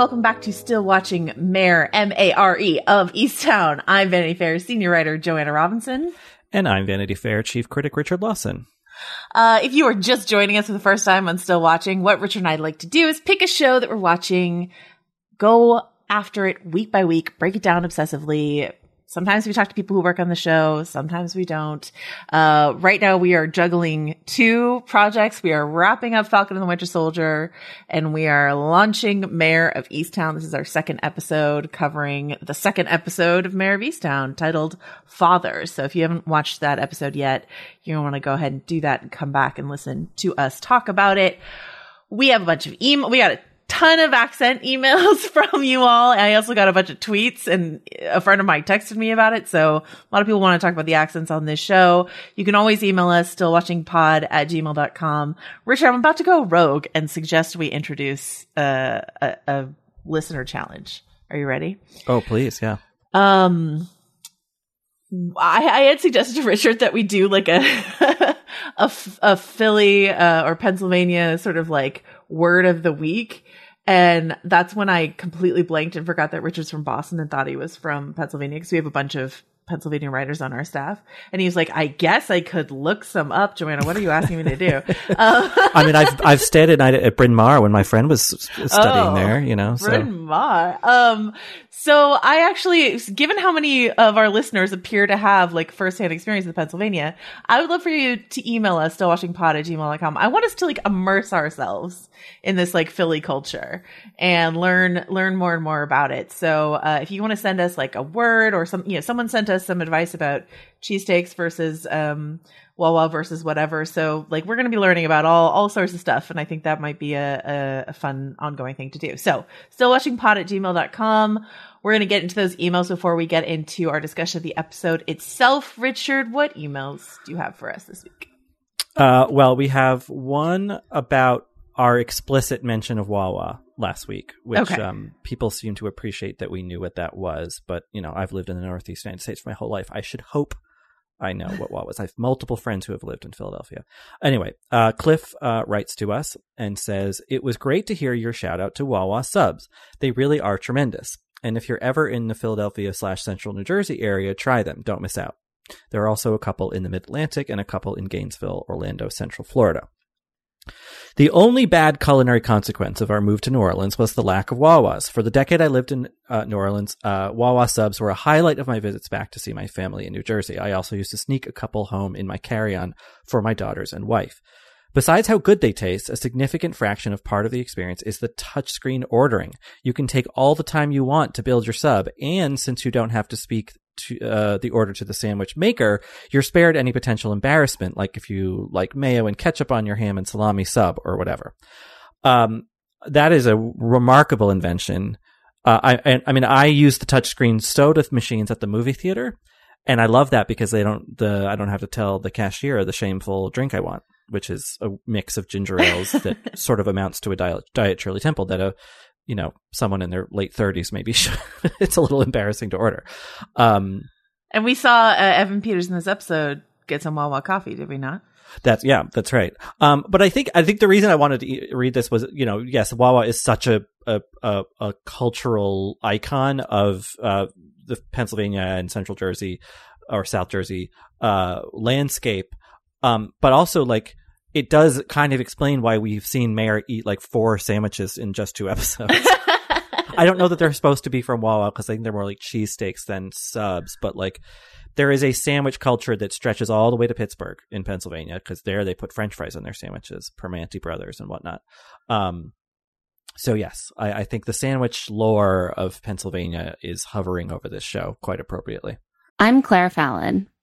Welcome back to Still Watching Mare, M-A-R-E of Easttown. I'm Vanity Fair senior writer Joanna Robinson. And I'm Vanity Fair chief critic Richard Lawson. Uh, if you are just joining us for the first time on Still Watching, what Richard and I like to do is pick a show that we're watching, go after it week by week, break it down obsessively, Sometimes we talk to people who work on the show. Sometimes we don't. Uh, right now we are juggling two projects. We are wrapping up Falcon and the Winter Soldier and we are launching Mare of Easttown. This is our second episode covering the second episode of Mare of Easttown titled Fathers. So if you haven't watched that episode yet, you want to go ahead and do that and come back and listen to us talk about it. We have a bunch of email. We got a ton of accent emails from you all. I also got a bunch of tweets and a friend of mine texted me about it. So a lot of people want to talk about the accents on this show. You can always email us still watching pod at gmail.com. Richard, I'm about to go rogue and suggest we introduce a, a, a listener challenge. Are you ready? Oh, please. Yeah. Um, I, I had suggested to Richard that we do like a, a, a Philly, uh, or Pennsylvania sort of like word of the week. And that's when I completely blanked and forgot that Richard's from Boston and thought he was from Pennsylvania because we have a bunch of Pennsylvania writers on our staff. And he was like, I guess I could look some up. Joanna, what are you asking me to do? Uh, I mean, I've, I've stayed at night at Bryn Mawr when my friend was studying oh, there, you know, so. Bryn Mawr. Um, so I actually, given how many of our listeners appear to have like firsthand experience in Pennsylvania, I would love for you to email us, stillwatchingpod at gmail.com. I want us to like immerse ourselves in this like Philly culture and learn, learn more and more about it. So, uh, if you want to send us like a word or some, you know, someone sent us some advice about cheesesteaks versus, um, Wawa versus whatever. So like we're going to be learning about all, all sorts of stuff. And I think that might be a, a, a fun ongoing thing to do. So still watching pod at gmail.com. We're going to get into those emails before we get into our discussion of the episode itself. Richard, what emails do you have for us this week? Uh, well, we have one about our explicit mention of Wawa last week, which okay. um, people seem to appreciate that we knew what that was. But you know, I've lived in the Northeast United States for my whole life. I should hope I know what Wawa was. I have multiple friends who have lived in Philadelphia. Anyway, uh, Cliff uh, writes to us and says, It was great to hear your shout out to Wawa subs. They really are tremendous. And if you're ever in the Philadelphia slash central New Jersey area, try them. Don't miss out. There are also a couple in the mid Atlantic and a couple in Gainesville, Orlando, Central Florida. The only bad culinary consequence of our move to New Orleans was the lack of Wawas. For the decade I lived in uh, New Orleans, uh, Wawa subs were a highlight of my visits back to see my family in New Jersey. I also used to sneak a couple home in my carry-on for my daughters and wife. Besides how good they taste, a significant fraction of part of the experience is the touchscreen ordering. You can take all the time you want to build your sub, and since you don't have to speak to, uh, the order to the sandwich maker, you're spared any potential embarrassment, like if you like mayo and ketchup on your ham and salami sub or whatever. Um, that is a remarkable invention. Uh, I, I mean, I use the touchscreen soda machines at the movie theater, and I love that because they don't the I don't have to tell the cashier the shameful drink I want, which is a mix of ginger ales that sort of amounts to a diet, diet Shirley Temple that a you know someone in their late 30s maybe it's a little embarrassing to order. Um, and we saw uh, Evan Peters in this episode get some Wawa coffee, did we not? That's yeah, that's right. Um, but I think I think the reason I wanted to read this was you know yes, Wawa is such a a a, a cultural icon of uh, the Pennsylvania and Central Jersey or South Jersey uh, landscape, um, but also like it does kind of explain why we've seen Mare eat like four sandwiches in just two episodes. I don't know that they're supposed to be from Wawa because I think they're more like cheesesteaks than subs, but like there is a sandwich culture that stretches all the way to Pittsburgh in Pennsylvania because there they put French fries on their sandwiches, Primanti Brothers and whatnot. Um, so yes, I, I think the sandwich lore of Pennsylvania is hovering over this show quite appropriately. I'm Claire Fallon.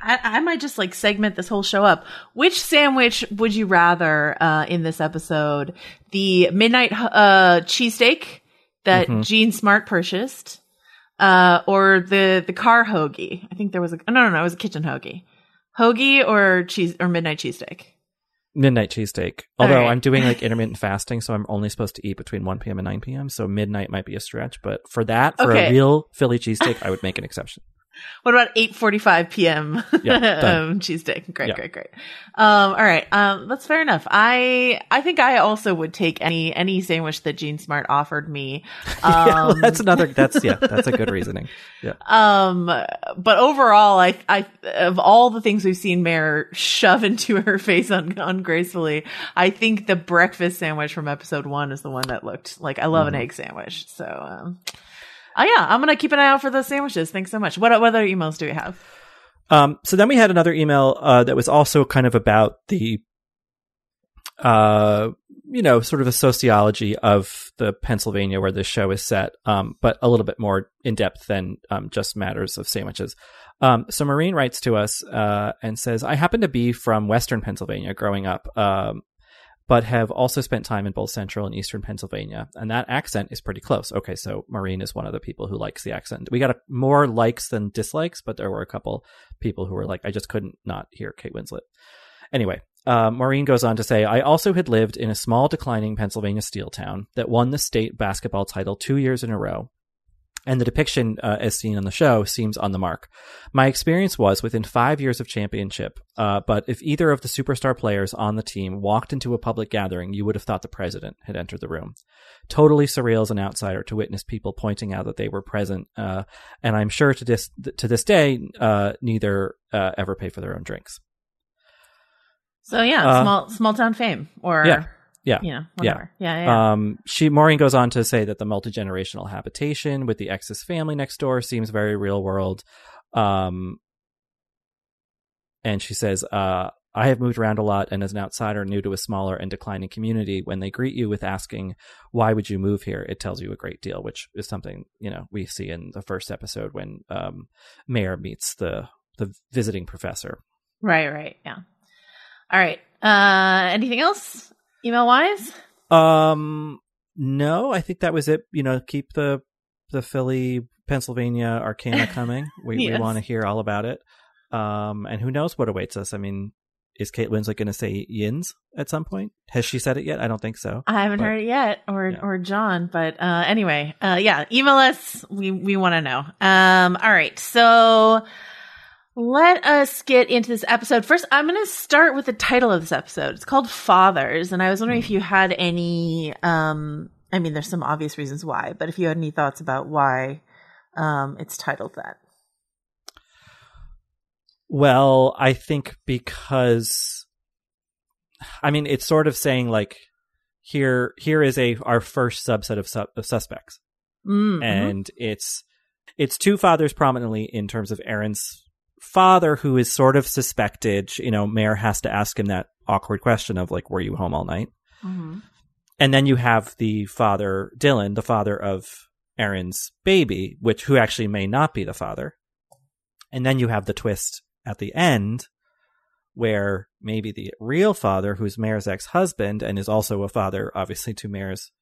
I, I, might just like segment this whole show up. Which sandwich would you rather uh, in this episode? The midnight uh, cheesesteak that mm-hmm. Jean Smart purchased, uh, or the the car hoagie? I think there was a no no no it was a kitchen hoagie, hoagie or cheese or midnight cheesesteak. Midnight cheesesteak. Although right. I'm doing like intermittent fasting, so I'm only supposed to eat between 1 p.m. and 9 p.m. So midnight might be a stretch, but for that, for okay. a real Philly cheesesteak, I would make an exception. What about 8:45 p.m. Yeah, um, cheesesteak? Great, yeah. great, great. Um, all right, um, that's fair enough. I I think I also would take any any sandwich that Jean Smart offered me. yeah, um, that's another. That's yeah, that's a good reasoning. Yeah. Um, but overall, I I of all the things we've seen Mare shove into her face un, ungracefully, I think the breakfast sandwich from episode one is the one that looked like I love mm. an mm-hmm. egg sandwich. So. Oh yeah, I'm gonna keep an eye out for those sandwiches. Thanks so much. What what other emails do we have? Um, so then we had another email uh, that was also kind of about the, uh, you know, sort of the sociology of the Pennsylvania where this show is set, um, but a little bit more in depth than um, just matters of sandwiches. Um, so Maureen writes to us uh, and says, "I happen to be from Western Pennsylvania growing up. Um, but have also spent time in both central and eastern Pennsylvania. And that accent is pretty close. Okay, so Maureen is one of the people who likes the accent. We got a, more likes than dislikes, but there were a couple people who were like, I just couldn't not hear Kate Winslet. Anyway, uh, Maureen goes on to say, I also had lived in a small declining Pennsylvania steel town that won the state basketball title two years in a row and the depiction uh, as seen on the show seems on the mark. My experience was within five years of championship, uh, but if either of the superstar players on the team walked into a public gathering, you would have thought the president had entered the room. Totally surreal as an outsider to witness people pointing out that they were present, uh, and I'm sure to this to this day, uh, neither uh, ever pay for their own drinks. So yeah, uh, small small town fame, or yeah. Yeah. You know, whatever. Yeah. Yeah. yeah. Um, she, Maureen goes on to say that the multi generational habitation with the ex's family next door seems very real world. Um, and she says, uh, I have moved around a lot, and as an outsider new to a smaller and declining community, when they greet you with asking, Why would you move here? it tells you a great deal, which is something, you know, we see in the first episode when um, Mare meets the, the visiting professor. Right, right. Yeah. All right. Uh, anything else? Email wise? Um, no, I think that was it. You know, keep the the Philly, Pennsylvania Arcana coming. We yes. we want to hear all about it. Um, and who knows what awaits us? I mean, is Kate Winslet going to say yins at some point? Has she said it yet? I don't think so. I haven't but, heard it yet, or yeah. or John. But uh, anyway, uh, yeah, email us. We we want to know. Um, all right, so Let us get into this episode. First, I'm going to start with the title of this episode. It's called Fathers, and I was wondering if you had any um I mean there's some obvious reasons why, but if you had any thoughts about why um it's titled that. Well, I think because I mean it's sort of saying like here here is a our first subset of, of suspects. Mm-hmm. And it's it's two fathers prominently in terms of Aaron's father who is sort of suspected, you know, Mare has to ask him that awkward question of like were you home all night? mm-hmm. And then you have the father Dylan, the father of Aaron's baby, which who actually may not be the father. And then you have the twist at the end where maybe the real father, who's Mare's ex husband and is also a father, obviously, to Mare's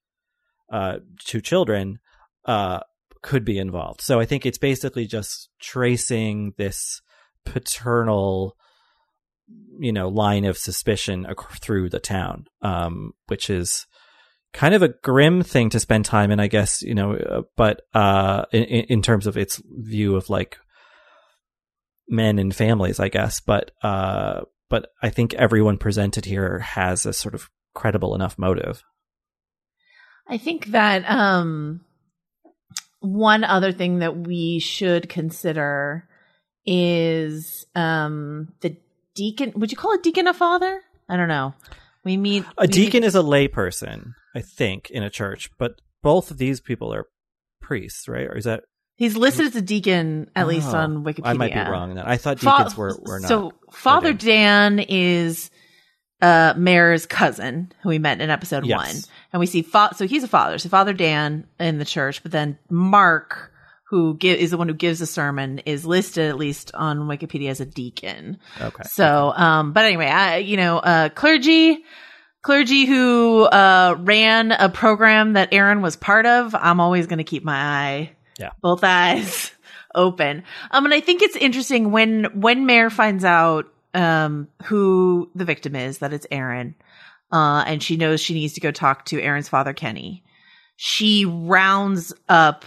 uh, two children, uh, could be involved. So I think it's basically just tracing this paternal, you know, line of suspicion through the town, um, which is kind of a grim thing to spend time in, I guess, you know, uh, but uh, in, in terms of its view of like men and families, I guess. But uh, but I think everyone presented here has a sort of credible enough motive. I think that um one other thing that we should consider is um the deacon would you call a deacon a father? I don't know. We meet A we deacon meet- is a layperson, I think, in a church, but both of these people are priests, right? Or is that He's listed as a deacon at least Oh, on Wikipedia. I might be wrong that. I thought Fa- deacons were, were not. So Father. Dan is uh Mare's cousin who we met in episode Yes. one. And we see fa- so he's a father. So Father Dan in the church, but then Mark, who gi- is the one who gives the sermon, is listed at least on Wikipedia as a deacon. okay. So, um, but anyway, I, you know, uh, clergy, clergy who, uh, ran a program that Aaron was part of, I'm always going to keep my eye, Yeah. both eyes open. Um, and I think it's interesting when, when Mare finds out, um, who the victim is, that it's Aaron, uh, and she knows she needs to go talk to Aaron's father, Kenny. She rounds up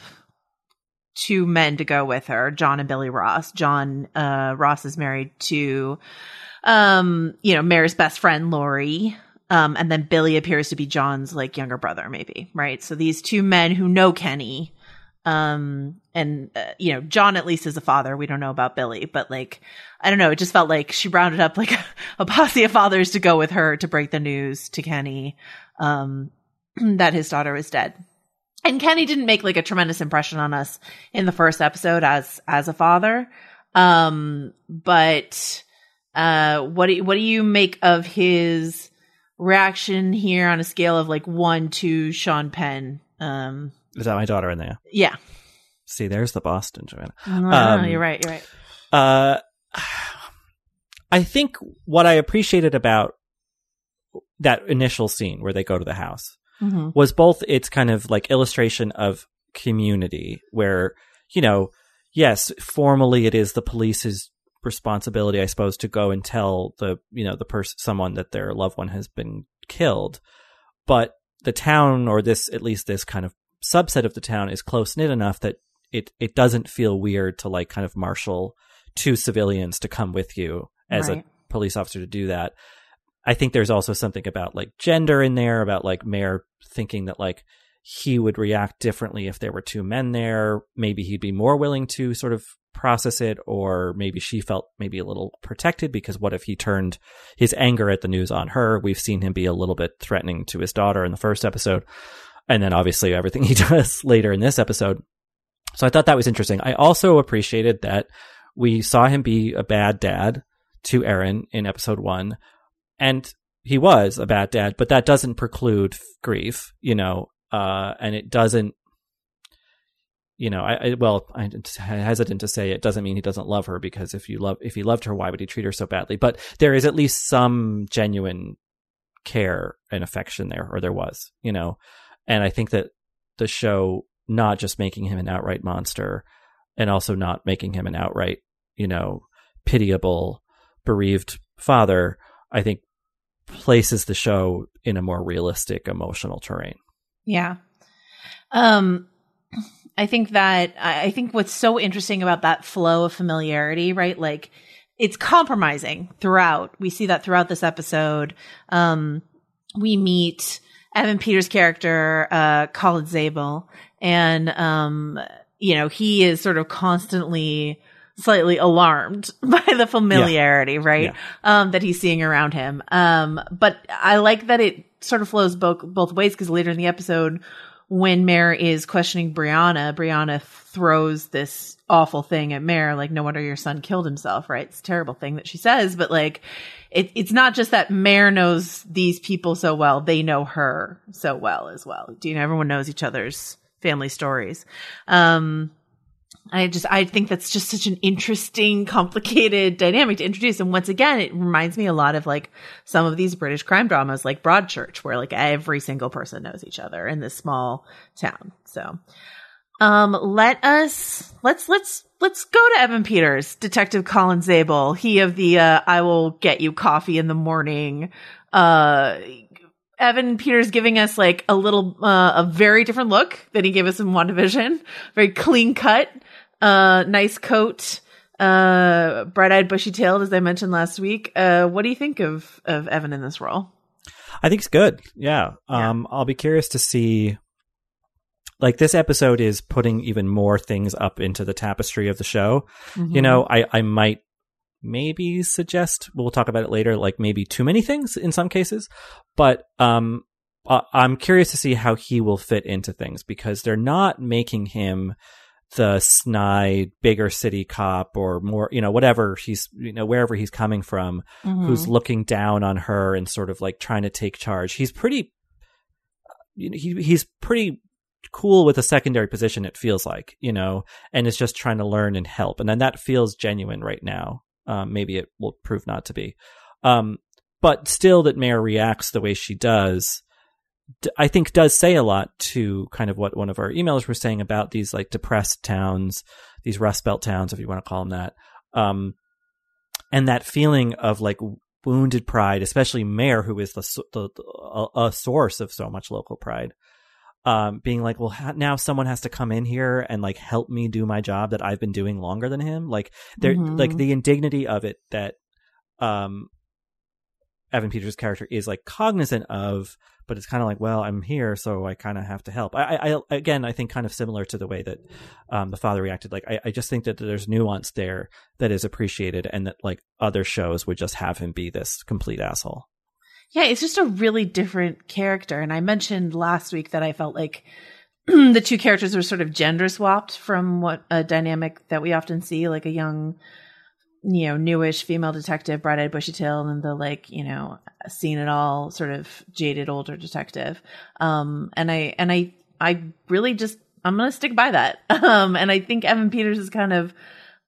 two men to go with her, John and Billy Ross. John uh Ross is married to um, you know, Mare's best friend Lori. Um, and then Billy appears to be John's like younger brother, maybe, right? So these two men who know Kenny, um, and uh, you know, John at least is a father. We don't know about Billy, but like, I don't know. It just felt like she rounded up like a, posse of fathers to go with her to break the news to Kenny, um, that his daughter was dead and Kenny didn't make like a tremendous impression on us in the first episode as as a father. Um, but uh, what do you, what do you make of his reaction here on a scale of like one to Sean Penn? Um, Is that my daughter in there? yeah, See, there's the Boston, Joanna. No, Um, you're right. You're right. Uh, I think what I appreciated about that initial scene where they go to the house hmm was both its kind of like illustration of community where, you know, yes, formally it is the police's responsibility, I suppose, to go and tell the, you know, the person, someone that their loved one has been killed. But the town or this, at least this kind of subset of the town is close knit enough that it, it doesn't feel weird to like kind of marshal two civilians to come with you as Right. a police officer to do that. I think there's also something about like gender in there, about like Mare thinking that like he would react differently if there were two men there. Maybe he'd be more willing to sort of process it, or maybe she felt maybe a little protected because what if he turned his anger at the news on her? We've seen him be a little bit threatening to his daughter in the first episode. And then obviously everything he does later in this episode. So I thought that was interesting. I also appreciated that we saw him be a bad dad to Aaron in episode one, and he was a bad dad, but that doesn't preclude grief, you know, uh, and it doesn't, you know, I, I well, I'm hesitant to say it doesn't mean he doesn't love her because if you love, if he loved her, why would he treat her so badly? But there is at least some genuine care and affection there, or there was, you know, and I think that the show not just making him an outright monster and also not making him an outright, you know, pitiable, bereaved father, I think places the show in a more realistic emotional terrain. Yeah. Um, I think that I think what's so interesting about that flow of familiarity, right? Like it's compromising throughout. We see that throughout this episode. Um, we meet Evan Peters' character, uh, Colin Zabel, and um, you know, he is sort of constantly slightly alarmed by the familiarity, yeah. right? Yeah. Um, that he's seeing around him. Um, but I like that it sort of flows both, both ways because later in the episode, when Mare is questioning Brianna, Brianna throws this awful thing at Mare, like, no wonder your son killed himself, right? It's a terrible thing that she says, but like, it, it's not just that Mare knows these people so well, they know her so well as well. Do you know, everyone knows each other's family stories. Um, I just, I think that's just such an interesting, complicated dynamic to introduce. And once again, it reminds me a lot of like some of these British crime dramas, like Broadchurch, where like every single person knows each other in this small town. So, um, let us, let's, let's, let's go to Evan Peters, Detective Colin Zabel. He of the, uh, I will get you coffee in the morning, uh, Evan Peters giving us like a little, uh, a very different look than he gave us in WandaVision. Very clean cut, uh, nice coat, uh, bright eyed, bushy tailed, as I mentioned last week. Uh, what do you think of, of Evan in this role? I think it's good. Yeah. Um, yeah. I'll be curious to see. Like this episode is putting even more things up into the tapestry of the show. Mm-hmm. You know, I, I might maybe suggest we'll talk about it later like maybe too many things in some cases but um i'm curious to see how he will fit into things because they're not making him the snide bigger city cop or more you know whatever he's you know wherever he's coming from mm-hmm. who's looking down on her and sort of like trying to take charge he's pretty he he's pretty cool with a secondary position it feels like you know and is just trying to learn and help and then that feels genuine right now um, maybe it will prove not to be. Um, but still, that Mare reacts the way she does, I think does say a lot to kind of what one of our emailers were saying about these like depressed towns, these Rust Belt towns, if you want to call them that. Um, and that feeling of like wounded pride, especially Mare, who is the, the, the a, a, source of so much local pride um, being like, well, ha- now someone has to come in here and like help me do my job that I've been doing longer than him. Like there, mm-hmm. like the indignity of it that, um, Evan Peters' character is like cognizant of, but it's kind of like, well, I'm here, so I kind of have to help. I, I, again, I think kind of similar to the way that um, the father reacted. Like, I, I just think that there's nuance there that is appreciated, and that like other shows would just have him be this complete asshole. Yeah, it's just a really different character. And I mentioned last week that I felt like the two characters were sort of gender swapped from what a dynamic that we often see, like a young, you know, newish female detective, bright eyed, bushy tail, and the like, you know, seen it all sort of jaded older detective. Um, and I, and I, I really just, I'm going to stick by that. Um, and I think Evan Peters is kind of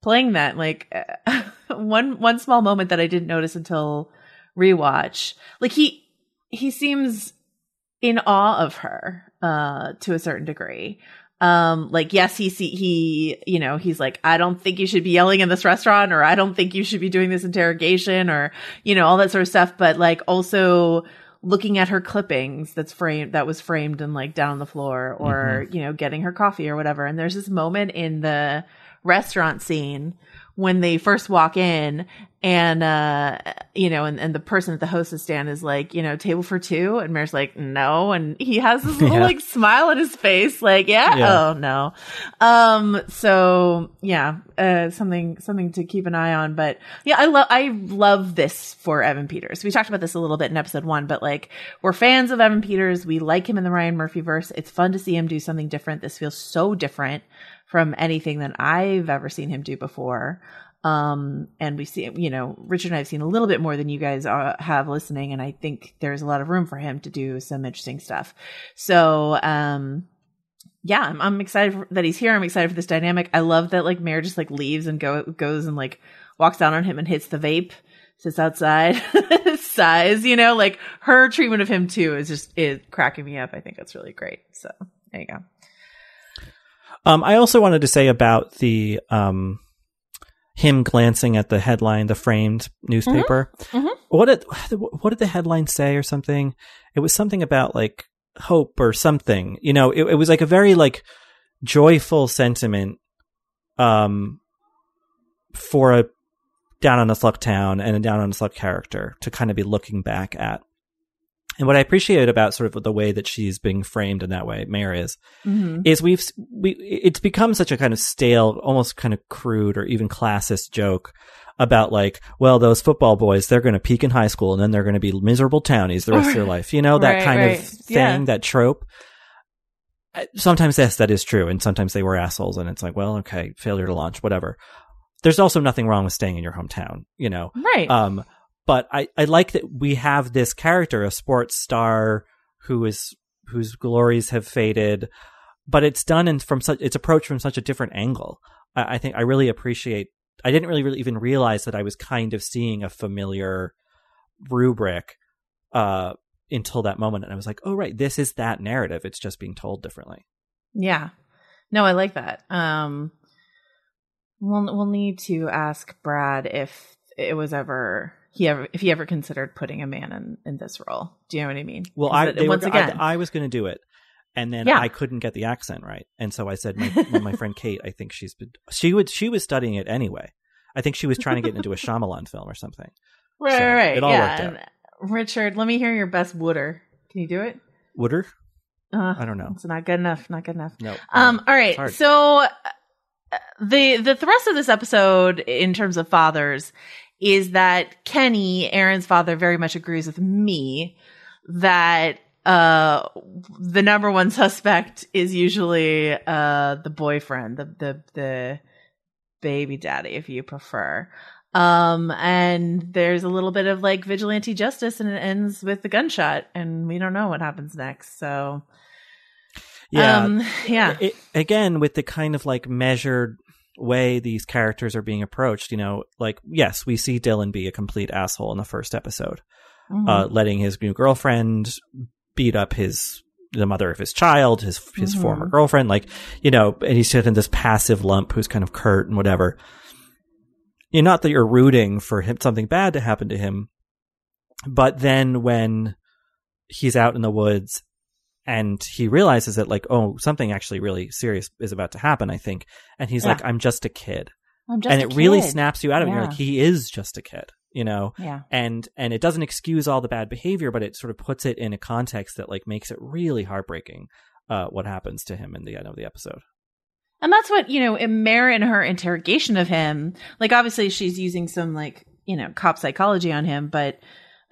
playing that. Like, one, one small moment that I didn't notice until, rewatch. Like he he seems in awe of her uh to a certain degree. Um like yes he see he you know he's like I don't think you should be yelling in this restaurant or I don't think you should be doing this interrogation or you know all that sort of stuff but like also looking at her clippings that's framed that was framed and like down on the floor or mm-hmm. you know getting her coffee or whatever and there's this moment in the restaurant scene when they first walk in and uh you know and, and the person at the hostess stand is like you know table for two. And Mare's like no. And he has this little yeah. like smile on his face like yeah, yeah, oh no. Um so yeah uh something something to keep an eye on. But yeah i love i love this for evan peters. We talked about this a little bit in episode one but like we're fans of evan peters. We like him in the ryan murphy verse. It's fun to see him do something different. This feels so different from anything that I've ever seen him do before. Um, and we see, you know, Richard and I have seen a little bit more than you guys are, have listening, and I think there's a lot of room for him to do some interesting stuff. So, um, yeah, I'm, I'm excited for, that he's here. I'm excited for this dynamic. I love that like Mare just like leaves and go goes and like walks down on him and hits the vape, sits outside, sighs. You know, like her treatment of him too is just is cracking me up. I think that's really great. So there you go. Um, I also wanted to say about the um, him glancing at the headline, the framed newspaper. Mm-hmm. Mm-hmm. What did what did the headline say or something? It was something about like hope or something. You know, it, it was like a very like joyful sentiment um for a down on his luck town and a down on his luck character to kind of be looking back at. And what I appreciate about sort of the way that she's being framed in that way, Mare is, mm-hmm. is we've we it's become such a kind of stale, almost kind of crude or even classist joke about like, well, those football boys, they're going to peak in high school and then they're going to be miserable townies the rest of their life. You know that right, kind right. of thing, yeah. that trope. Sometimes yes, that is true, and sometimes they were assholes, and it's like, well, okay, failure to launch, whatever there's also nothing wrong with staying in your hometown, you know? Right. Um, but I, I like that we have this character, a sports star who is, whose glories have faded, but it's done in from such, it's approached from such a different angle. I, I think I really appreciate, I didn't really, really even realize that I was kind of seeing a familiar rubric, uh, until that moment. And I was like, oh, right, this is that narrative. It's just being told differently. Yeah. No, I like that. Um, We'll we'll need to ask Brad if it was ever he ever if he ever considered putting a man in in this role. Do you know what I mean? Well, I it, once were, again I, I was going to do it, and then yeah. I couldn't get the accent right, and so I said my my friend Kate. I think she's been she would she was studying it anyway. I think she was trying to get into a Shyamalan film or something. Right, so right, it all yeah. worked out. Richard, let me hear your best Wooder. Can you do it? Wooder? Uh, I don't know. It's not good enough. Not good enough. No. Nope. Um. All right. So the the thrust of this episode in terms of fathers is that Kenny, Aaron's father, very much agrees with me that uh the number one suspect is usually uh the boyfriend, the the the baby daddy, if you prefer. Um, and there's a little bit of like vigilante justice and it ends with the gunshot and we don't know what happens next. So yeah. Um, yeah. It, again, with the kind of like measured way these characters are being approached, you know, like, yes, we see Dylan be a complete asshole in the first episode, mm-hmm. uh, letting his new girlfriend beat up his, the mother of his child, his, his mm-hmm. former girlfriend, like, you know, and he's sitting in this passive lump who's kind of curt and whatever. You know, not that you're rooting for him, something bad to happen to him, but then when he's out in the woods and he realizes that like oh something actually really serious is about to happen i think and he's yeah. like i'm just a kid just and it kid. really snaps you out of yeah. it you're like he is just a kid you know yeah and and it doesn't excuse all the bad behavior but it sort of puts it in a context that like makes it really heartbreaking uh what happens to him in the end of the episode and that's what you know in Mare in her interrogation of him like obviously she's using some like you know cop psychology on him but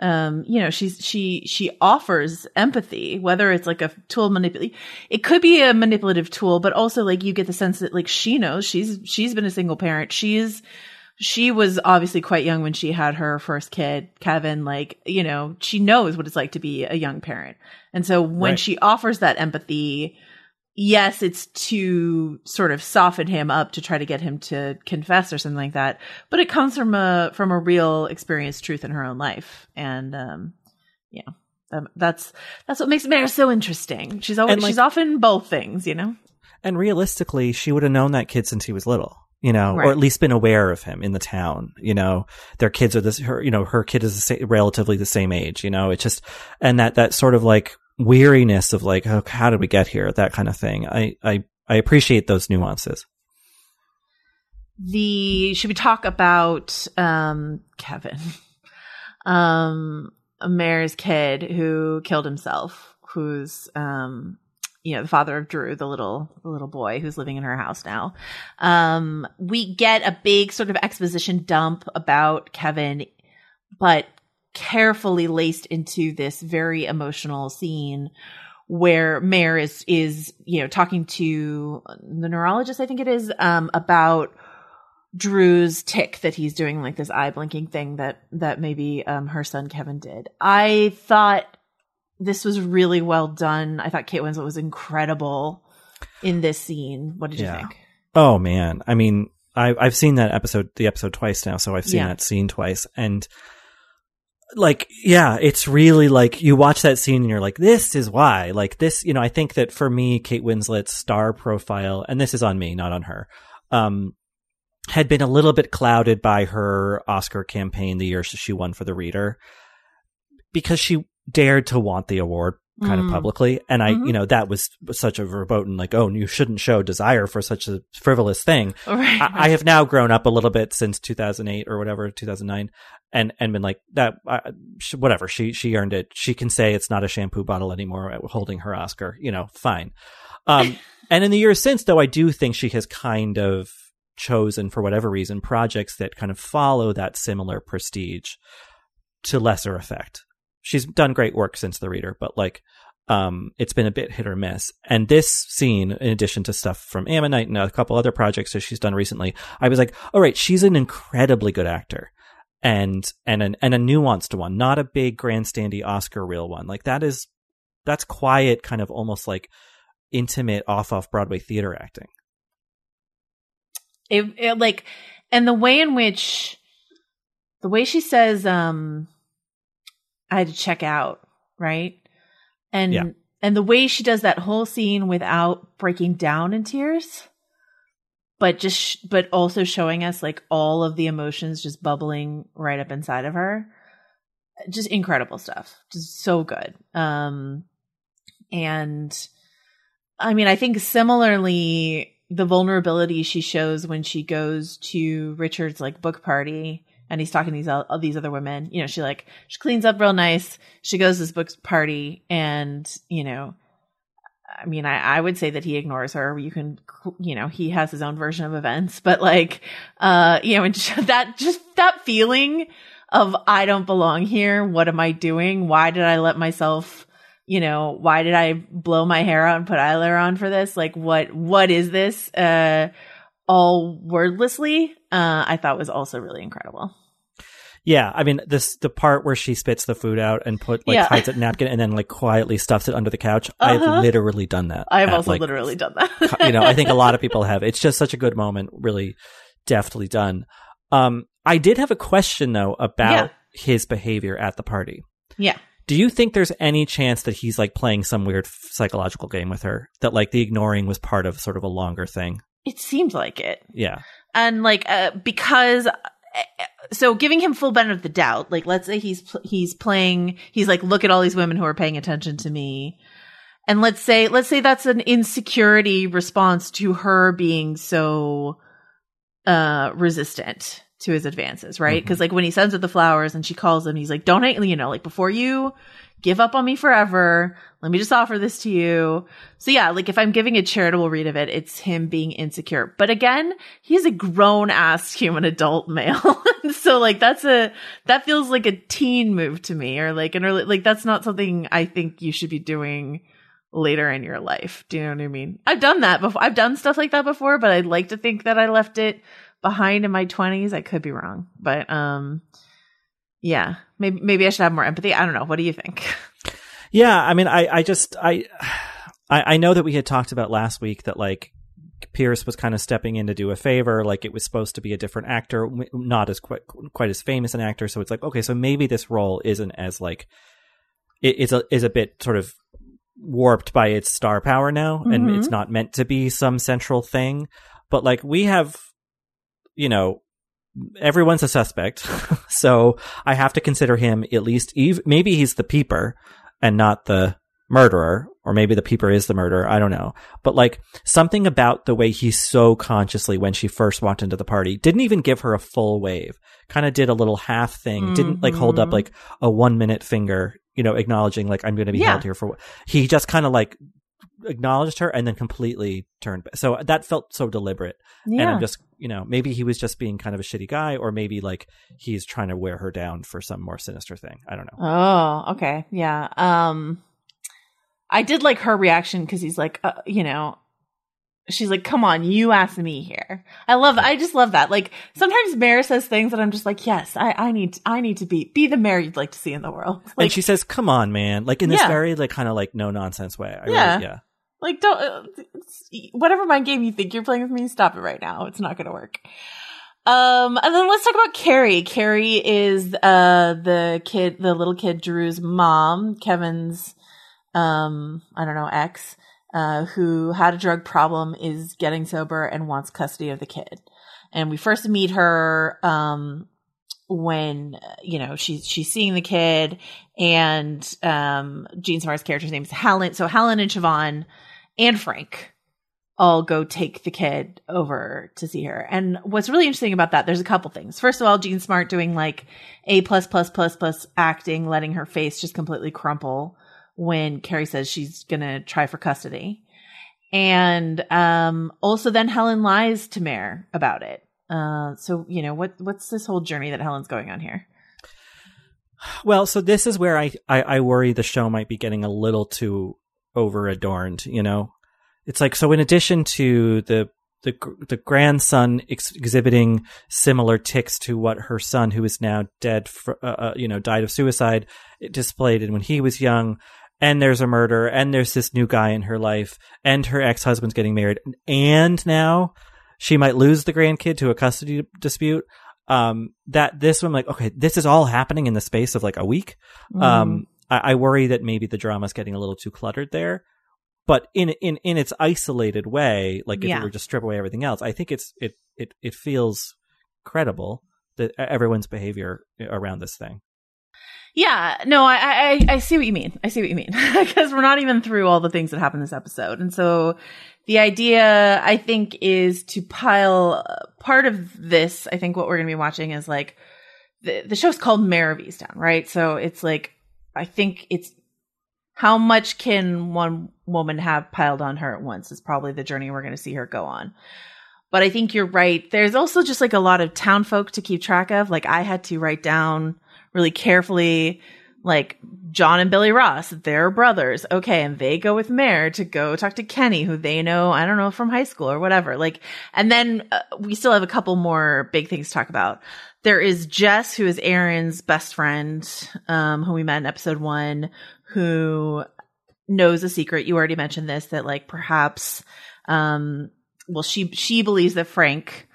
um, you know, she's, she, she offers empathy, whether it's like a tool manipulate, it could be a manipulative tool, but also like you get the sense that like she knows she's, she's been a single parent. She's, she was obviously quite young when she had her first kid, Kevin. Like, you know, she knows what it's like to be a young parent. And so when right. she offers that empathy, yes, it's to sort of soften him up to try to get him to confess or something like that. But it comes from a from a real experienced truth in her own life, and um, yeah, um, that's that's what makes Mare so interesting. She's always like, she's often both things, you know. And realistically, she would have known that kid since he was little you know, right. or at least been aware of him in the town. You know, their kids are this, her, you know, her kid is the relatively the same age. You know, it's just, and that that sort of like weariness of like, oh, how did we get here? That kind of thing. I, I, I appreciate those nuances. The, should we talk about, um, Kevin, um, Mare's kid who killed himself, who's, um, you know, the father of Drew, the little, the little boy who's living in her house now. Um, we get a big sort of exposition dump about Kevin, but carefully laced into this very emotional scene where Mare is is you know talking to the neurologist I think it is um about Drew's tick that he's doing like this eye blinking thing that that maybe um her son Kevin did. I thought this was really well done. I thought Kate Winslet was incredible in this scene. What did yeah. you think? Oh man, I mean, I've I've seen that episode the episode twice now, so I've seen yeah. that scene twice and like yeah it's really like you watch that scene and you're like this is why. Like this you know i think that for me kate winslet's star profile and this is on me not on her um had been a little bit clouded by her oscar campaign the year she won for the reader because she dared to want the award kind Mm. of publicly. And I, Mhm. you know, that was such a verboten, like, oh, you shouldn't show desire for such a frivolous thing. Right. I, I have now grown up a little bit since 2008 or whatever, 2009, and and been like that. Uh, sh- whatever she she earned it. She can say it's not a shampoo bottle anymore. uh, Holding her Oscar, you know, fine. Um, and in the years since, though, I do think she has kind of chosen, for whatever reason, projects that kind of follow that similar prestige to lesser effect. She's done great work since The Reader, but like um, it's been a bit hit or miss. And this scene, in addition to stuff from Ammonite and a couple other projects that she's done recently, I was like, all right, she's an incredibly good actor. And, and an, and a nuanced one, not a big grandstandy Oscar reel one. Like that is, that's quiet, kind of almost like intimate off off Broadway theater acting. it, it like and the way in which the way she says um i had to check out right? And Yeah. and the way she does that whole scene without breaking down in tears but just sh- but also showing us like all of the emotions just bubbling right up inside of her just incredible stuff. Just so good. Um and i mean i think similarly the vulnerability she shows when she goes to richard's like book party and he's talking to these all these other women you know she like she cleans up real nice she goes to this book party and you know I mean, I, I would say that he ignores her. You can, you know, he has his own version of events, but like, uh, you know, and that just that feeling of I don't belong here. What am I doing? Why did I let myself, you know, why did I blow my hair out and put eyeliner on for this? Like, what, what is this? Uh, all wordlessly, uh, I thought was also really incredible. Yeah, I mean this the part where she spits the food out and put like Yeah. hides it in a napkin and then like quietly stuffs it under the couch. Uh-huh. I've literally done that. I have at, also like, literally done that. you know, I think a lot of people have. It's just such a good moment, really deftly done. Um, I did have a question though about Yeah. his behavior at the party. yeah. Do you think there's any chance that he's like playing some weird psychological game with her? That like the ignoring was part of sort of a longer thing? It seemed like it. Yeah. and like uh, because so giving him full benefit of the doubt like let's say he's he's playing he's like look at all these women who are paying attention to me. And let's say let's say that's an insecurity response to her being so uh resistant to his advances right? Because like when he sends her the flowers and she calls him he's like don't hate you know like before you give up on me forever. Let me just offer this to you. So yeah like if i'm giving a charitable read of it it's him being insecure. But again he's a grown ass human adult male. So like that's a that feels like a teen move to me or like an early like that's not something i think you should be doing later in your life. Do you know what i mean? I've done that before i've done stuff like that before but i'd like to think that i left it behind in my 20s i could be wrong but um yeah maybe maybe i should have more empathy i don't know what do you think Yeah, I mean, I, I just, I, I, I know that we had talked about last week that like Pearce was kind of stepping in to do a favor, like it was supposed to be a different actor, not as quite, quite as famous an actor. So it's like, okay, so maybe this role isn't as like, it, it's a, is a bit sort of warped by its star power now, and Mhm. it's not meant to be some central thing. But like we have, you know, everyone's a suspect, so I have to consider him at least. Ev- maybe he's the peeper and not the murderer, or maybe the peeper is the murderer. I don't know. But like something about the way he so consciously, when she first walked into the party, didn't even give her a full wave. Kind of did a little half thing. Didn't like hold up Mhm. like a one minute finger, you know, acknowledging like I'm going to be Yeah. held here for. He just kind of like acknowledged her and then completely turned back. So that felt so deliberate. Yeah. And I'm just, you know, maybe he was just being kind of a shitty guy, or maybe like he's trying to wear her down for some more sinister thing. I don't know. Oh, okay. Yeah. Um I did like her reaction cuz he's like, uh, you know, she's like, "Come on, you asked me here." I love I just love that. Like sometimes Mare says things that I'm just like, "Yes, I I need I need to be be the Mare you'd like to see in the world." Like and she says, "Come on, man!" Like in this Yeah. very like kind of like no nonsense way. I Yeah. really, yeah. Like don't uh, whatever mind game you think you're playing with me, stop it right now. It's not going to work. Um, and then let's talk about Carrie. Carrie is uh the kid, the little kid Drew's mom, Kevin's um I don't know ex, uh who had a drug problem, is getting sober and wants custody of the kid. And we first meet her um when you know she's she's seeing the kid and um Jean Smart's character's name is Helen. So Helen and Siobhan and Frank all go take the kid over to see her. And what's really interesting about that, there's a couple things. First of all, Jean Smart doing like A plus plus plus plus acting, letting her face just completely crumple when Carrie says she's gonna try for custody. And um also then Helen lies to Mare about it. Uh so you know what what's this whole journey that Helen's going on here? Well, so this is where I, I, I worry the show might be getting a little too over adorned, you know? It's like so. In addition to the the the grandson ex- exhibiting similar tics to what her son, who is now dead, for, uh, uh, you know, died of suicide, displayed when he was young. And there's a murder, and there's this new guy in her life, and her ex husband's getting married, and now she might lose the grandkid to a custody dispute. Um, that this one, like, okay, this is all happening in the space of like a week. Mm. I, I worry that maybe the drama is getting a little too cluttered there but in in in its isolated way, like if yeah. you were just strip away everything else, I think it's it it it feels credible that everyone's behavior around this thing. Yeah, no, I, I, I see what you mean. I see what you mean because we're not even through all the things that happen this episode, and so the idea I think is to pile uh, part of this. I think what we're going to be watching is like the the show's called Mare of Easttown, right? So it's like I think it's how much can one woman have piled on her at once is probably the journey we're going to see her go on. But I think you're right. There's also just like a lot of town folk to keep track of. Like I had to write down really carefully, like John and Billy Ross, they're brothers. Okay. And they go with Mare to go talk to Kenny, who they know, I don't know, from high school or whatever. Like, and then uh, we still have a couple more big things to talk about. There is Jess, who is Erin's best friend, um, who we met in episode one, who knows a secret. You already mentioned this that like perhaps um well she she believes that Frank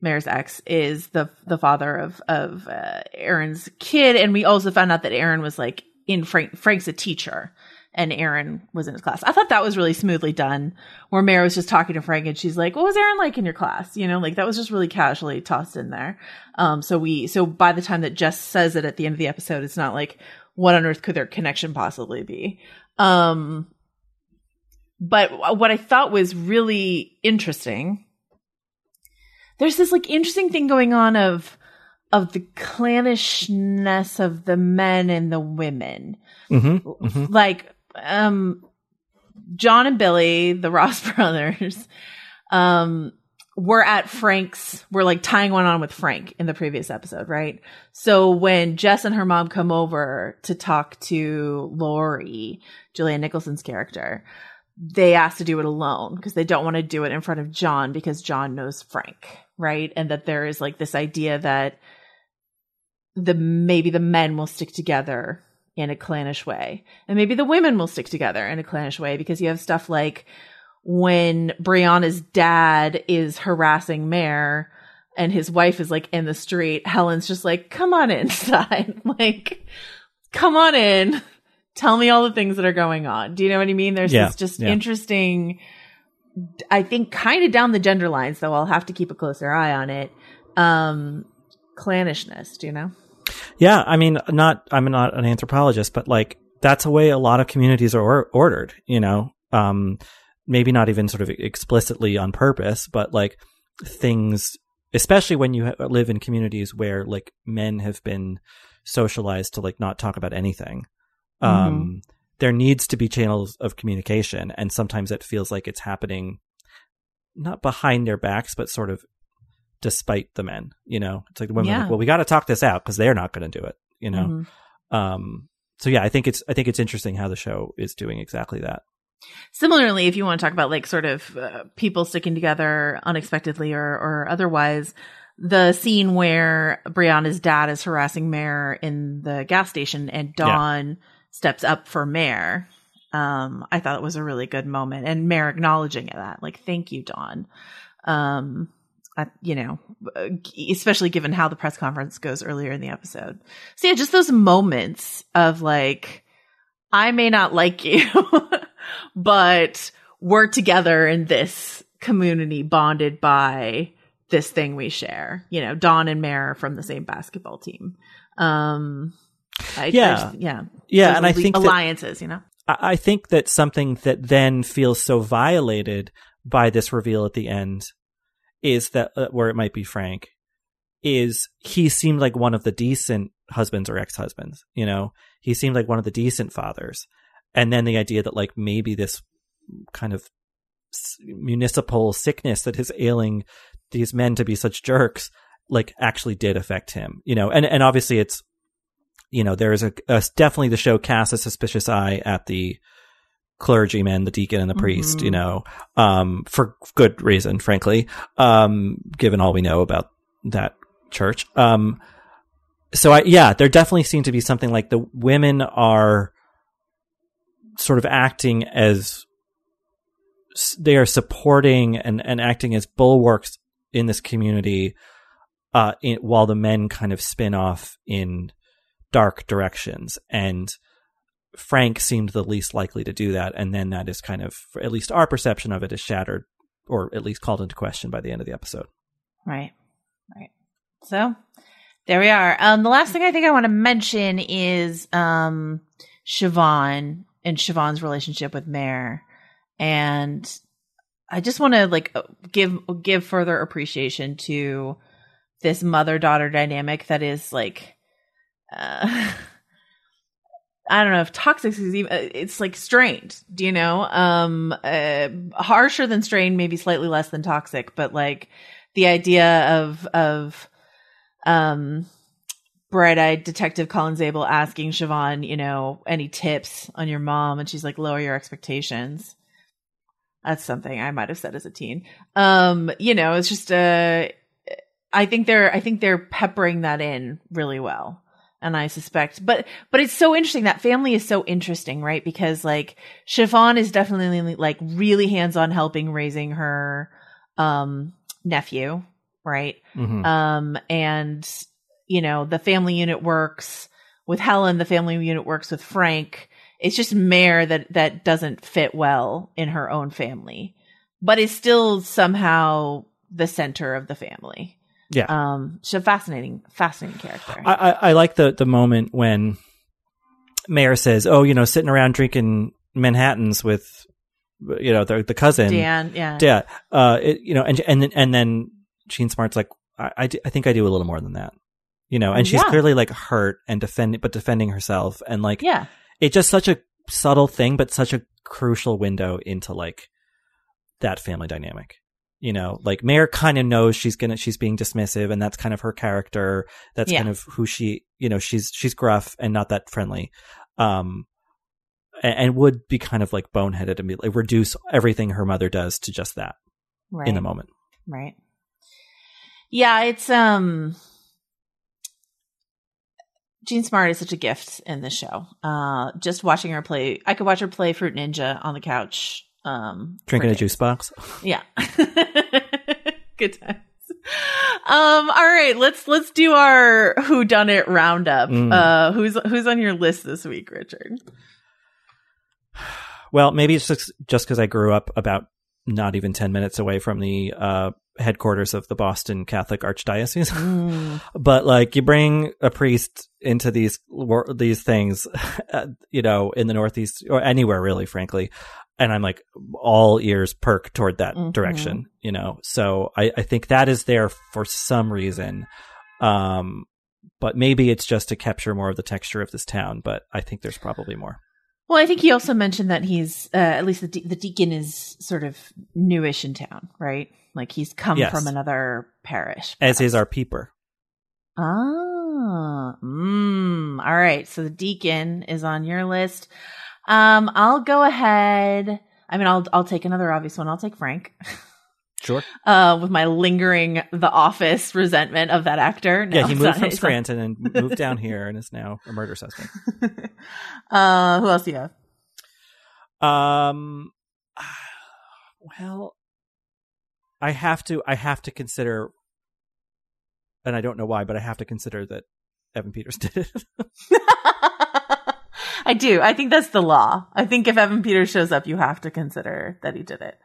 Mare's ex is the the father of of uh, Erin's kid and we also found out that Erin was like in Frank Frank's a teacher and Erin was in his class. I thought that was really smoothly done where Mare was just talking to Frank and she's like, "What was Erin like in your class?" You know, like that was just really casually tossed in there. Um so we so by the time that Jess says it at the end of the episode it's not like what on earth could their connection possibly be? Um, but what I thought was really interesting, there's this like interesting thing going on of of the clannishness of the men and the women. Mm-hmm, mm-hmm. Like um John and Billy, the Ross brothers, um we're at Frank's, we're like tying one on with Frank in the previous episode, right? So when Jess and her mom come over to talk to Lori, Julianne Nicholson's character, they ask to do it alone because they don't want to do it in front of John because John knows Frank, right? And that there is like this idea that the maybe the men will stick together in a clannish way. And maybe the women will stick together in a clannish way because you have stuff like when Brianna's dad is harassing Mare and his wife is like in the street, Helen's just like, come on inside. like, come on in. Tell me all the things that are going on. Do you know what I mean? There's yeah, this just yeah. interesting, I think kind of down the gender lines, though I'll have to keep a closer eye on it. Um, clannishness, do you know? Yeah. I mean, not, I'm not an anthropologist, but like, that's a way a lot of communities are or- ordered, you know? Um, maybe not even sort of explicitly on purpose, but like things, especially when you live in communities where like men have been socialized to like not talk about anything. Mm-hmm. Um, there needs to be channels of communication, and sometimes it feels like it's happening not behind their backs, but sort of despite the men. You know, it's like the women, yeah. like, well, we got to talk this out because they're not going to do it. You know, mm-hmm. um, so yeah, I think it's I think it's interesting how the show is doing exactly that. Similarly, if you want to talk about like sort of uh, people sticking together unexpectedly or, or otherwise, the scene where Brianna's dad is harassing Mare in the gas station and Dawn yeah. steps up for Mare. Um, I thought it was a really good moment and Mare acknowledging that, like, thank you, Dawn. Um, I, you know, especially given how the press conference goes earlier in the episode. So yeah, just those moments of like, I may not like you, but we're together in this community bonded by this thing we share. You know, Dawn and Mare from the same basketball team. Um, I, Yeah. I just- yeah, Yeah, and I think that- alliances. you know, I think that something that then feels so violated by this reveal at the end is that uh, where it might be Frank is he seemed like one of the decent husbands or ex-husbands, you know. He seemed like one of the decent fathers. And then the idea that like maybe this kind of municipal sickness that is ailing these men to be such jerks like actually did affect him, you know. And and obviously it's you know, there is a, a definitely the show casts a suspicious eye at the clergyman, the deacon, and the priest. Mhm. You know, um, for good reason, frankly, um, given all we know about that church. Um, so I, yeah, there definitely seemed to be something like the women are sort of acting as they are supporting and, and acting as bulwarks in this community, uh, in, while the men kind of spin off in dark directions. And Frank seemed the least likely to do that. And then that is kind of, at least our perception of it is shattered or at least called into question by the end of the episode. right, right. So there we are. Um, the last thing I think I want to mention is um, Siobhan and Siobhan's relationship with Mare, and I just want to like uh, give give further appreciation to this mother daughter dynamic that is like. Uh, I don't know if toxic is even, uh, it's like strained, do you know? Um, uh, harsher than strained, maybe slightly less than toxic, but like the idea of, of, um, bright eyed detective Colin Zabel asking Siobhan, you know, any tips on your mom. And she's like, lower your expectations. That's something I might have said as a teen. Um, you know, it's just, uh, I think they're, I think they're peppering that in really well and I suspect, but but it's so interesting. That family is so interesting, right? Because like Siobhan is definitely like really hands on helping raising her um nephew, right? Mhm. Um and you know the family unit works with Helen. The family unit works with Frank. It's just Mare that that doesn't fit well in her own family, but is still somehow the center of the family. Yeah. Um, she's a fascinating, fascinating character. I, I, I like the, the moment when Mare says, "Oh, you know, sitting around drinking Manhattan's with, you know, the the cousin Dan, yeah. yeah, uh, it, you know, and and and then Jean Smart's like, I, I, do- I think I do a little more than that, you know, and she's Yeah. clearly like hurt and defending, but defending herself, and like, Yeah. it's just such a subtle thing, but such a crucial window into like that family dynamic. You know, like Mare kind of knows she's gonna she's being dismissive, and that's kind of her character. That's Yeah. kind of who she, you know, she's she's gruff and not that friendly, um, and, and would be kind of like boneheaded and be like reduce everything her mother does to just that Right. in the moment. Right. Yeah, it's um Jean Smart is such a gift in this show. Uh just watching her play I could watch her play Fruit Ninja on the couch. Um Drinking a juice box. Yeah. Good times. Um, all right, let's let's do our who done it roundup. Mm. Uh who's who's on your list this week, Richard? Well, maybe it's just just because I grew up about not even ten minutes away from the uh, headquarters of the Boston Catholic Archdiocese. Mm. but like, you bring a priest into these these things, uh, you know, in the Northeast or anywhere really, frankly, and I'm like all ears perk toward that Mhm. direction, you know. So I, I think that is there for some reason. Um, but maybe it's just to capture more of the texture of this town. But I think there's probably more. Well, I think he also mentioned that he's uh, at least the de- the deacon is sort of newish in town, right? Like he's come Yes. from another parish. As is our peeper. Ah, mm, all right. So the deacon is on your list. Um, I'll go ahead. I mean, I'll I'll take another obvious one. I'll take Frank. Sure. Uh, with my lingering The Office resentment of that actor. No, yeah, he moved from Scranton and moved down here and is now a murder suspect. uh, who else do you have? Um, well, I have to. I have to consider, and I don't know why, but I have to consider that Evan Peters did it. I do. I think that's the law. I think if Evan Peters shows up, you have to consider that he did it.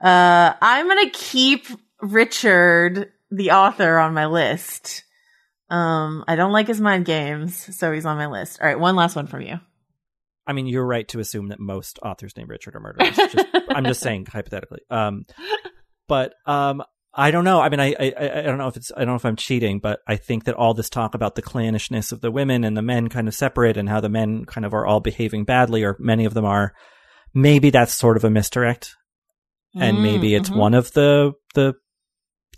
Uh, I'm gonna keep Richard the author on my list. Um, I don't like his mind games, so he's on my list. All right, one last one from you. I mean, you're right to assume that most authors named Richard are murderers. Just, I'm just saying hypothetically. Um, but um, I don't know. I mean, I, I I don't know if it's I don't know if I'm cheating, but I think that all this talk about the clannishness of the women and the men kind of separate, and how the men kind of are all behaving badly, or many of them are. Maybe that's sort of a misdirect, and Mm, maybe it's mhm. one of the the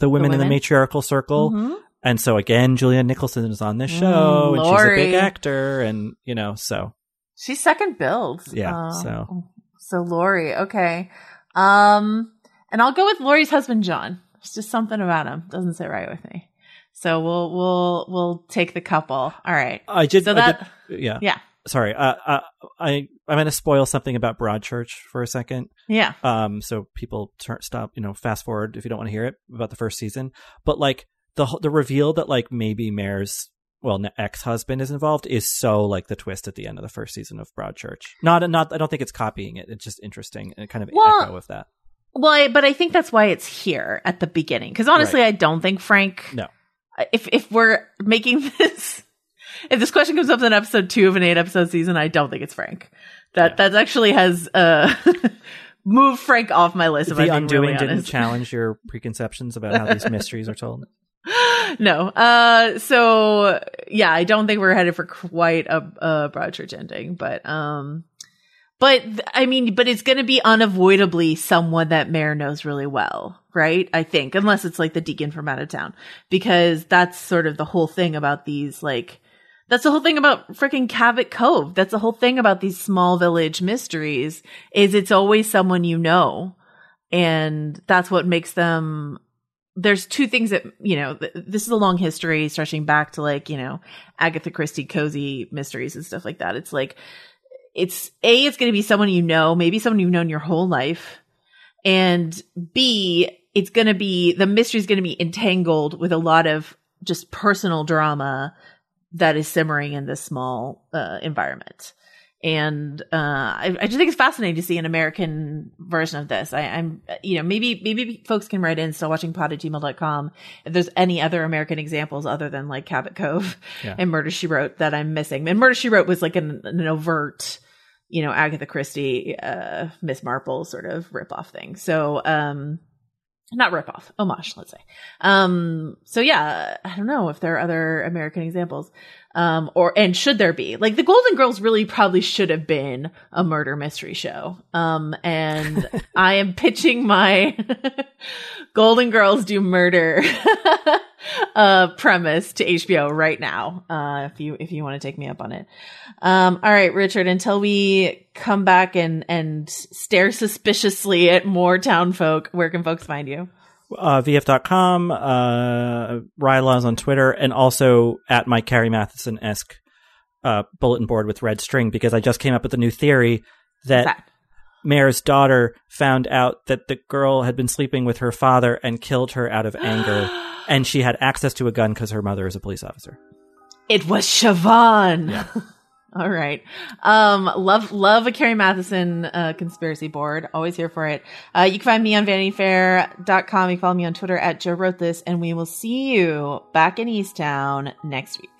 the women, in the women? matriarchal circle. Mhm. And so again, Julianne Nicholson is on this show, Mm, and she's a big actor, and you know, so She's second billed. Yeah, Uh, so. so Lori, okay. Um, and I'll go with Lori's husband, John. It's just something about him doesn't sit right with me. So we'll we'll we'll take the couple. All right. I did. So I that did- yeah. yeah Sorry. Uh, uh, I I'm going to spoil something about Broadchurch for a second. yeah Um, so people turn stop. You know, fast forward if you don't want to hear it about the first season. But like the the reveal that like maybe Mare's well ex husband is involved is so like the twist at the end of the first season of Broadchurch. Not not. I don't think it's copying it. It's just interesting and kind of Well, echo of that. Well, I, but I think that's why it's here at the beginning. Because honestly, I don't think Frank. No. If if we're making this, if this question comes up in episode two of an eight episode season, I don't think it's Frank. That Yeah. that actually has uh moved Frank off my list. If I'm The undoing really didn't honest. challenge your preconceptions about how these mysteries are told. no. Uh. So yeah, I don't think we're headed for quite a, a Broadchurch ending, but um. But I mean, but it's going to be unavoidably someone that Mare knows really well, right? I think, unless it's like the deacon from out of town, because that's sort of the whole thing about these, like, that's the whole thing about freaking Cabot Cove. That's the whole thing about these small village mysteries is it's always someone you know. And that's what makes them there's two things that you know th- this is a long history stretching back to like you know agatha christie cozy mysteries and stuff like that it's like it's a it's going to be someone you know maybe someone you've known your whole life and b it's going to be the mystery is going to be entangled with a lot of just personal drama that is simmering in this small uh, environment and uh, I, I just think it's fascinating to see an American version of this. I, I'm, you know, maybe maybe folks can write in still watching pod at gmail.com if there's any other American examples other than like Cabot Cove Yeah. and Murder She Wrote that I'm missing. And Murder She Wrote was like an, an overt, you know, Agatha Christie, uh, Miss Marple sort of ripoff thing. So, um, not ripoff, homage, let's say. Um, so yeah, I don't know if there are other American examples. Um, or, and should there be? Like the Golden Girls really probably should have been a murder mystery show. Um, and I am pitching my Golden Girls do murder, uh, premise to HBO right now. Uh, if you, if you want to take me up on it. Um, all right, Richard, until we come back and, and stare suspiciously at more town folk, where can folks find you? uh, VF.com, uh, Rylaws on Twitter, and also at my Carrie Mathison esque uh, bulletin board with red string because I just came up with a new theory That. Mare's daughter found out that the girl had been sleeping with her father and killed her out of anger, and she had access to a gun because her mother is a police officer. It was Siobhan. Yeah. All right. Um, love, love a Carrie Mathison, uh, conspiracy board. Always here for it. Uh, you can find me on vanityfair.com. You can follow me on Twitter at Joe Wrote This, and we will see you back in Easttown next week.